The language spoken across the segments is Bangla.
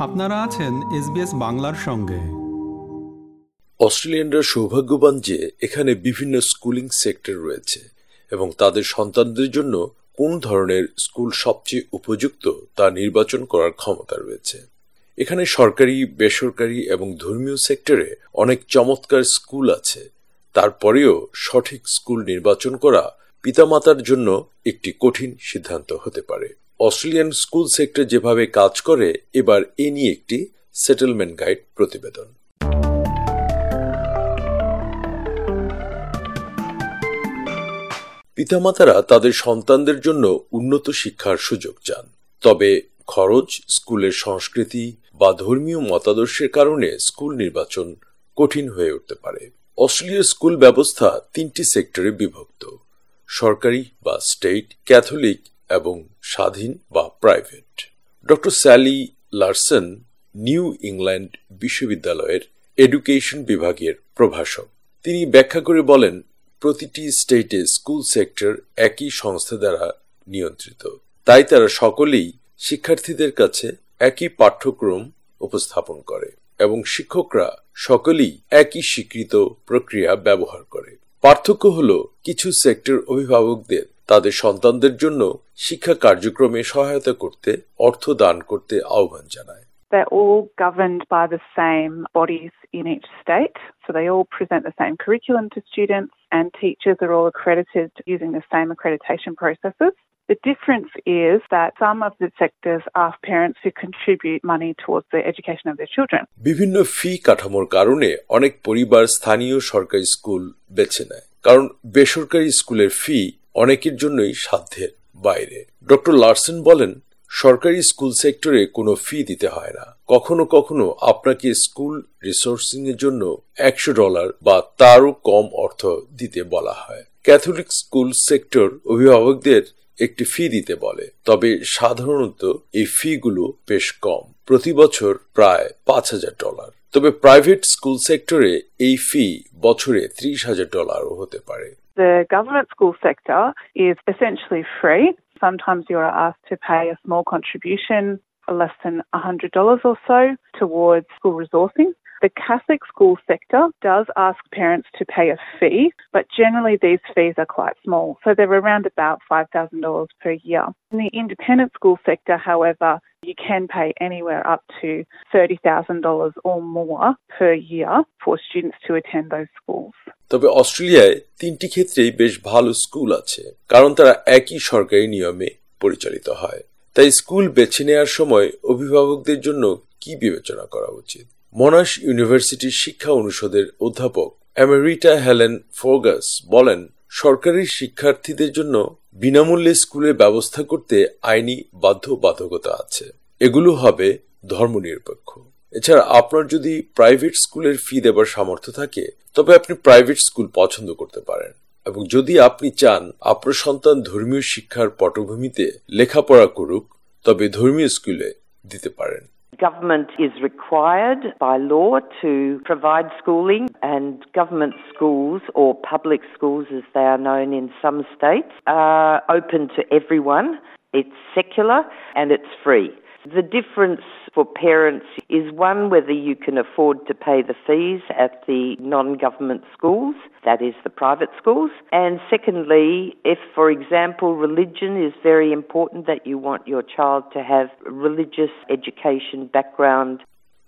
আপনারা আছেন এসবিএস বাংলার সঙ্গে। অস্ট্রেলিয়ানরা সৌভাগ্যবান যে এখানে বিভিন্ন স্কুলিং সেক্টর রয়েছে এবং তাদের সন্তানদের জন্য কোন ধরনের স্কুল সবচেয়ে উপযুক্ত তা নির্বাচন করার ক্ষমতা রয়েছে। এখানে সরকারি, বেসরকারি এবং ধর্মীয় সেক্টরে অনেক চমৎকার স্কুল আছে। তারপরেও সঠিক স্কুল নির্বাচন করা পিতামাতার জন্য একটি কঠিন সিদ্ধান্ত হতে পারে। অস্ট্রেলিয়ান স্কুল সেক্টর যেভাবে কাজ করে, এবার এ নিয়ে একটি সেটেলমেন্ট গাইড প্রতিবেদন। পিতামাতারা তাদের সন্তানদের জন্য উন্নত শিক্ষার সুযোগ চান। তবে খরচ, স্কুলের সংস্কৃতি বা ধর্মীয় মতাদর্শের কারণে স্কুল নির্বাচন কঠিন হয়ে উঠতে পারে। অস্ট্রেলীয় স্কুল ব্যবস্থা তিনটি সেক্টরে বিভক্ত। সরকারি বা স্টেট ক্যাথলিক এবং স্বাধীন বা private. Doctor Sally Larson, New England বিশ্ববিদ্যালয়ের এডুকেশন বিভাগের প্রভাষক। তিনি ব্যাখ্যা করে বলেন, প্রতিটি স্টেটে স্কুল সেক্টর একই সংস্থা দ্বারা নিয়ন্ত্রিত। তাই তারা সকলেই শিক্ষার্থীদের কাছে একই পাঠ্যক্রম উপস্থাপন করে এবং শিক্ষকরা সকলেই একই স্বীকৃত প্রক্রিয়া ব্যবহার করে। পার্থক্য হল, কিছু সেক্টর অভিভাবকদের তাদের সন্তানদের জন্য শিক্ষা কার্যক্রমে সহায়তা করতে অর্থ দান করতে আহ্বান জানায় They're all governed by the same bodies in each state. So they all present the same curriculum to students, and teachers are all accredited using the same accreditation processes. The difference is that some of the sectors ask parents to contribute money towards the education of their children. বিভিন্ন ফি কাঠামোর কারণে অনেক পরিবার স্থানীয় সরকারি স্কুল বেছে নেয় কারণ বেসরকারি স্কুলের ফি অনেকের জন্যই সাধ্যের বাইরে। ডক্টর লার্সেন বলেন, সরকারি স্কুল সেক্টরে কোনো ফি দিতে হয় না। কখনো কখনো আপনাকে স্কুল রিসোর্সিং এর জন্য একশো ডলার বা তারও কম অর্থ দিতে বলা হয়। ক্যাথলিক স্কুল সেক্টর অভিভাবকদের একটি ফি দিতে বলে, তবে সাধারণত এই ফিগুলো বেশ কম। প্রতি বছর প্রায় পাঁচ হাজার ডলার। তবে প্রাইভেট স্কুল সেক্টরে এই ফি বছরে ত্রিশ হাজার ডলারও হতে পারে The government school sector is essentially free. Sometimes you are asked to pay a small contribution, less than $100 or so, towards school resourcing. The Catholic school sector does ask parents to pay a fee, but generally these fees are quite small. So they're around about $5,000 per year. In the independent school sector, however, you can pay anywhere up to $30,000 or more per year for students to attend those schools. তবে অস্ট্রেলিয়ায় তিনটি ক্ষেত্রেই বেশ ভালো স্কুল আছে কারণ তারা একই সরকারি নিয়মে পরিচালিত হয় তাই স্কুল বেছে নেওয়ার সময় অভিভাবকদের জন্য কি বিবেচনা করা উচিত মনাশ ইউনিভার্সিটির শিক্ষা অনুষদের অধ্যাপক অ্যামেরিটা হেলেন ফোগাস বলেন, সরকারি শিক্ষার্থীদের জন্য বিনামূল্যে স্কুলের ব্যবস্থা করতে আইনি বাধ্যবাধকতা আছে। এগুলো হবে ধর্মনিরপেক্ষ। এছাড়া আপনার যদি প্রাইভেট স্কুলের ফি দেবার সামর্থ্য থাকে, তবে আপনি প্রাইভেট স্কুল পছন্দ করতে পারেন। এবং যদি আপনি চান আপনার সন্তান ধর্মীয় শিক্ষার পটভূমিতে লেখাপড়া করুক, তবে ধর্মীয় স্কুলে দিতে পারেন। Government is required by law to provide schooling, and government schools, or public schools as they are known in some states, are open to everyone. It's secular and it's free. The difference for parents is one, whether you can afford to pay the fees at the non government schools, that is the private schools, and secondly, if, for example, religion is very important, that you want your child to have religious education background.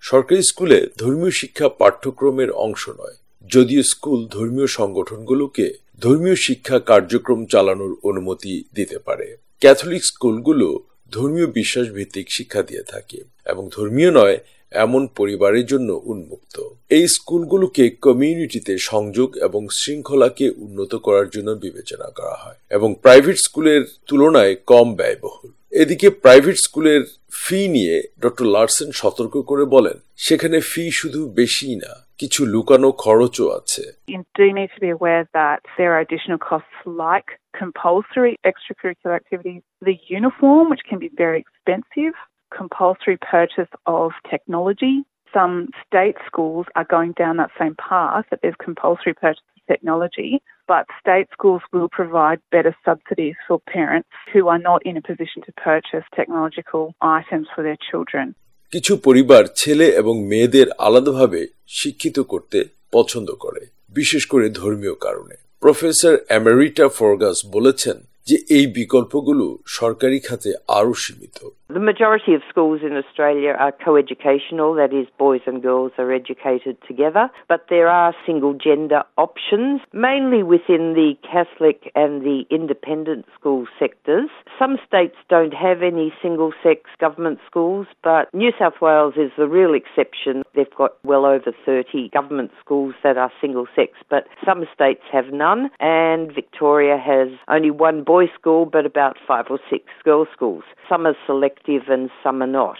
সরকারি স্কুলে ধর্মীয় শিক্ষা পাঠ্যক্রমের অংশ নয় যদিও স্কুল ধর্মীয় সংগঠনগুলোকে ধর্মীয় শিক্ষা কার্যক্রম চালানোর অনুমতি দিতে পারে ক্যাথলিক স্কুলগুলো ধর্মীয় বিশ্বাস ভিত্তিক শিক্ষা দিয়ে থাকে এবং ধর্মীয় নয়, এমন পরিবারের জন্য উন্মুক্ত। এই স্কুলগুলোকে কমিউনিটিতে সংযোগ এবং শৃঙ্খলাকে উন্নত করার জন্য বিবেচনা করা হয় এবং প্রাইভেট স্কুলের তুলনায় কম ব্যয়বহুল। এদিকে প্রাইভেট স্কুলের ফি নিয়ে ডক্টর লার্সেন সতর্ক করে বলেন, সেখানে ফি শুধু বেশিই না কিছু লুকানো খরচও আছে You do need to be aware that there are additional costs like compulsory extracurricular activities, the uniform, which can be very expensive, compulsory purchase of technology. Some state schools are going down that same path that there's compulsory purchase of technology, but state schools will provide better subsidies for parents who are not in a position to purchase technological items for their children. কিছু পরিবার ছেলে এবং মেয়েদের আলাদাভাবে শিক্ষিত করতে পছন্দ করে, বিশেষ করে ধর্মীয় কারণে। প্রফেসর অ্যামেরিটা ফরগাস বলেছেন যে, এই বিকল্পগুলো সরকারি খাতে আরও সীমিত। The majority of schools in Australia are co-educational, that is, boys and girls are educated together, but there are single gender options, mainly within the Catholic and the independent school sectors. Some states don't have any single sex government schools, but New South Wales is the real exception. They've got well over 30 government schools that are single sex, but some states have none, and Victoria has only one boys' school, but about five or six girls' schools. Some are selective and some are not.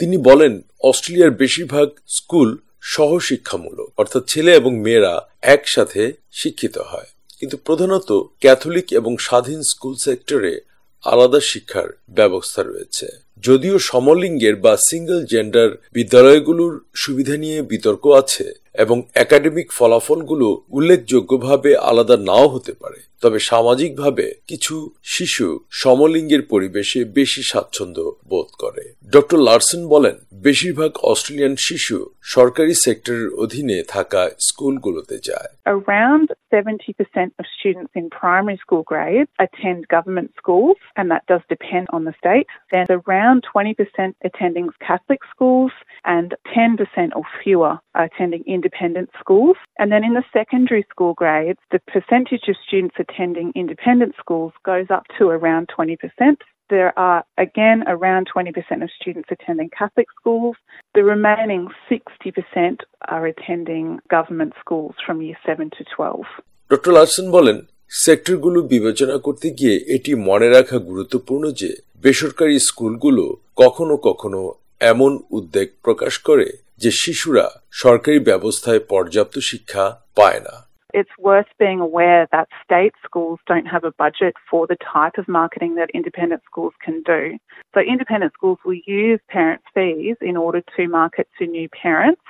তিনি বলেন, অস্ট্রেলিয়ার বেশিরভাগ স্কুল সহশিক্ষামূলক, অর্থাৎ ছেলে এবং মেয়েরা একসাথে শিক্ষিত হয় কিন্তু প্রধানত ক্যাথলিক এবং স্বাধীন স্কুল সেক্টরে আলাদা শিক্ষার ব্যবস্থা রয়েছে যদিও সমলিঙ্গের বা সিঙ্গল জেন্ডার বিদ্যালয়গুলোর সুবিধা নিয়ে বিতর্ক আছে এবং একাডেমিক ফলাফলগুলো উল্লেখযোগ্যভাবে আলাদা নাও হতে পারে তবে সামাজিকভাবে কিছু শিশু সমলিঙ্গের পরিবেশে বেশি স্বাচ্ছন্দ্য বোধ করে ডক্টর লার্সন বলেন বেশিরভাগ অস্ট্রেলিয়ান শিশু সরকারি সেক্টরের অধীনে থাকা স্কুলগুলোতে যায় Around 70% of students in primary school grades attend government schools, and that does depend on the state. There's around 20% attending Catholic schools, and 10% or fewer are attending independent schools. And then in the secondary school grades, the percentage of students attending independent schools goes up to around 20%. There are again around 20% of students attending Catholic schools. The remaining 60% are attending government schools from year 7 to 12. Doctor Larson বলেন সেক্টরগুলো বিবেচনা করতে গিয়ে এটি মনে রাখা গুরুত্বপূর্ণ যে বেসরকারি স্কুলগুলো কখনো কখনো এমন উদ্বেগ প্রকাশ করে যে শিশুরা সরকারি ব্যবস্থায় পর্যাপ্ত শিক্ষা পায় না It's worth being aware that state schools don't have a budget for the type of marketing that independent schools can do. So, independent schools will use parent fees in order to market to new parents,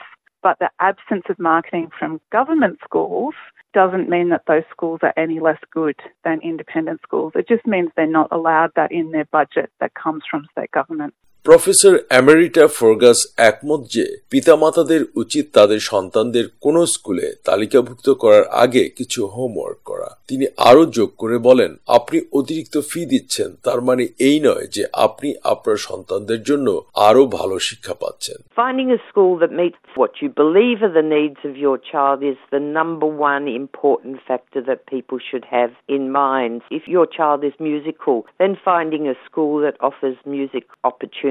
but the absence of marketing from government schools doesn't mean that those schools are any less good than independent schools. It just means they're not allowed that in their budget that comes from state government. Professor emerita Fergus একমত যে পিতামাতাদের উচিত তাদের সন্তানদের কোনো স্কুলে তালিকাভুক্ত করার আগে কিছু হোমওয়ার্ক করা তিনি আরও যোগ করে বলেন আপনি অতিরিক্ত ফি দিচ্ছেন তার মানে এই নয় যে আপনি আপনার সন্তানদের জন্য আরও ভালো শিক্ষা পাচ্ছেন Finding a school that meets what you believe are the needs of your child is the number one important factor that people should have in mind. If your child is musical, then finding a school that offers music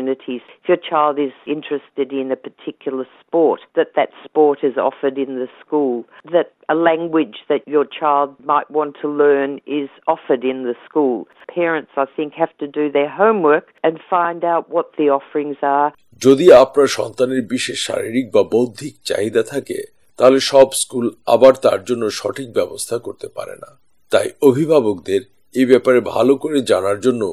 opportunities. If your child is interested in a particular sport, that that sport is offered in the school. That a language that your child might want to learn is offered in the school. Parents, I think, have to do their homework and find out what the offerings are যদি আপনার সন্তানের বিশেষ শারীরিক বা বৌদ্ধিক চাহিদা থাকে তাহলে সব স্কুল আবার তার জন্য সঠিক ব্যবস্থা করতে পারে না তাই অভিভাবকদের এই ব্যাপারে ভালো করে জানার জন্য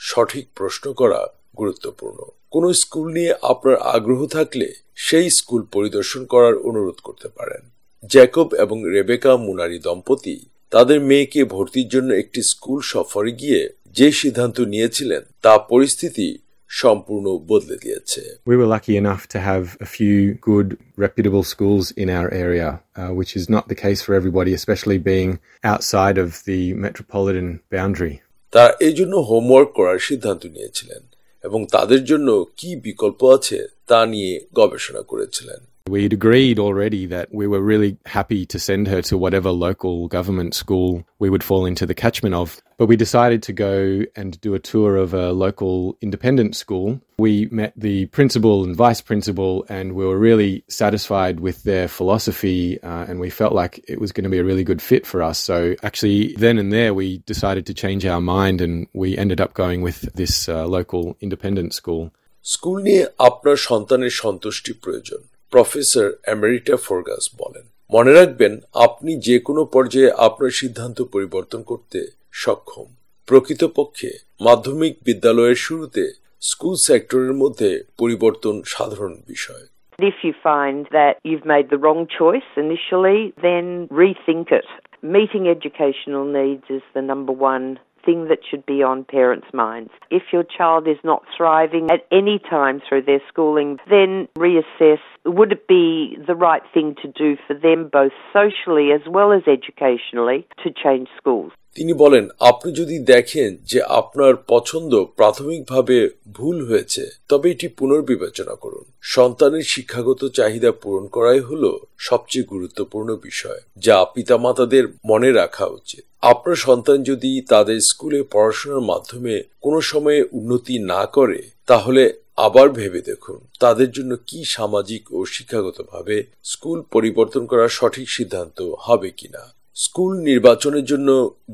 সঠিক প্রশ্ন করা গুরুত্বপূর্ণ। কোনো স্কুল নিয়ে আপনার আগ্রহ থাকলে সেই স্কুল পরিদর্শন করার অনুরোধ করতে পারেন। জ্যাকব এবং রেবেকা মুনারি দম্পতি তাদের মেয়েকে ভর্তির জন্য একটি স্কুল সফরে গিয়ে যে সিদ্ধান্ত নিয়েছিলেন তা পরিস্থিতি সম্পূর্ণ বদলে দিয়েছে। We were lucky enough to have a few good, reputable schools in our area, uh, which is not the case for everybody, especially being outside of the metropolitan boundary. তারা এই জন্য হোমওয়ার্ক করার সিদ্ধান্ত নিয়েছিলেন। এবং তাদের জন্য কি বিকল্প আছে তা নিয়ে গবেষণা করেছিলেন। We'd agreed already that we were really happy to send her to whatever local government school we would fall into the catchment of. But we decided to go and do a tour of a local independent school. We met the principal and vice principal, and we were really satisfied with their philosophy, uh, and we felt like it was going to be a really good fit for us. So, actually, then and there, we decided to change our mind, and we ended up going with this uh, local independent school. School নিয়ে আপনার সন্তানের সন্তুষ্টি প্রয়োজন প্রফেসর এমেরিটা ফোরগাস বলেন মনে রাখবেন আপনি যে কোনো পর্যায়ে আপনার সিদ্ধান্ত পরিবর্তন করতে সক্ষম প্রকৃতপক্ষে মাধ্যমিক বিদ্যালয়ের শুরুতে স্কুল সেক্টরের মধ্যে পরিবর্তন সাধারণ বিষয় If you find that you've made the wrong choice initially, then rethink it. Meeting educational needs is the number one thing that should be on parents' minds. If your child is not thriving at any time through their schooling, then reassess would it be the right thing to do for them, both socially as well as educationally, to change schools? তিনি বলেন, আপনি যদি দেখেন যে আপনার পছন্দ প্রাথমিকভাবে ভুল হয়েছে, তবে এটি পুনর্বিবেচনা করুন সন্তানের শিক্ষাগত চাহিদা পূরণ করাই হল সবচেয়ে গুরুত্বপূর্ণ বিষয়, যা পিতামাতাদের মনে রাখা উচিত আপনার সন্তান যদি তাদের স্কুলে পড়াশোনার মাধ্যমে কোনো সময়ে উন্নতি না করে, তাহলে আবার ভেবে দেখুন, তাদের জন্য কি সামাজিক ও শিক্ষাগতভাবে স্কুল পরিবর্তন করার সঠিক সিদ্ধান্ত হবে কিনা? স্কুল নির্বাচনের জন্য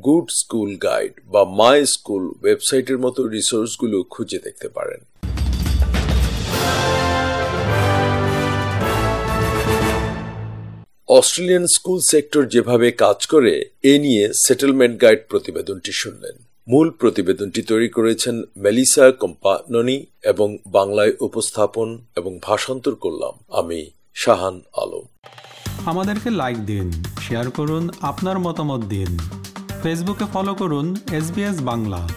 গুড স্কুল গাইড বা মাই স্কুল ওয়েবসাইটের মতো রিসোর্সগুলো খুঁজে দেখতে পারেন। অস্ট্রেলিয়ান স্কুল সেক্টর যেভাবে কাজ করে, এ নিয়ে সেটেলমেন্ট গাইড প্রতিবেদনটি শুনলেন। মূল প্রতিবেদনটি তৈরি করেছেন মেলিসা কম্পাননি এবং বাংলায় উপস্থাপন এবং ভাষান্তর করলাম আমি শাহান আলম। আমাদেরকে লাইক দিন শেয়ার করুন, আপনার মতামত দিন। ফেসবুকে ফলো করুন এস বাংলা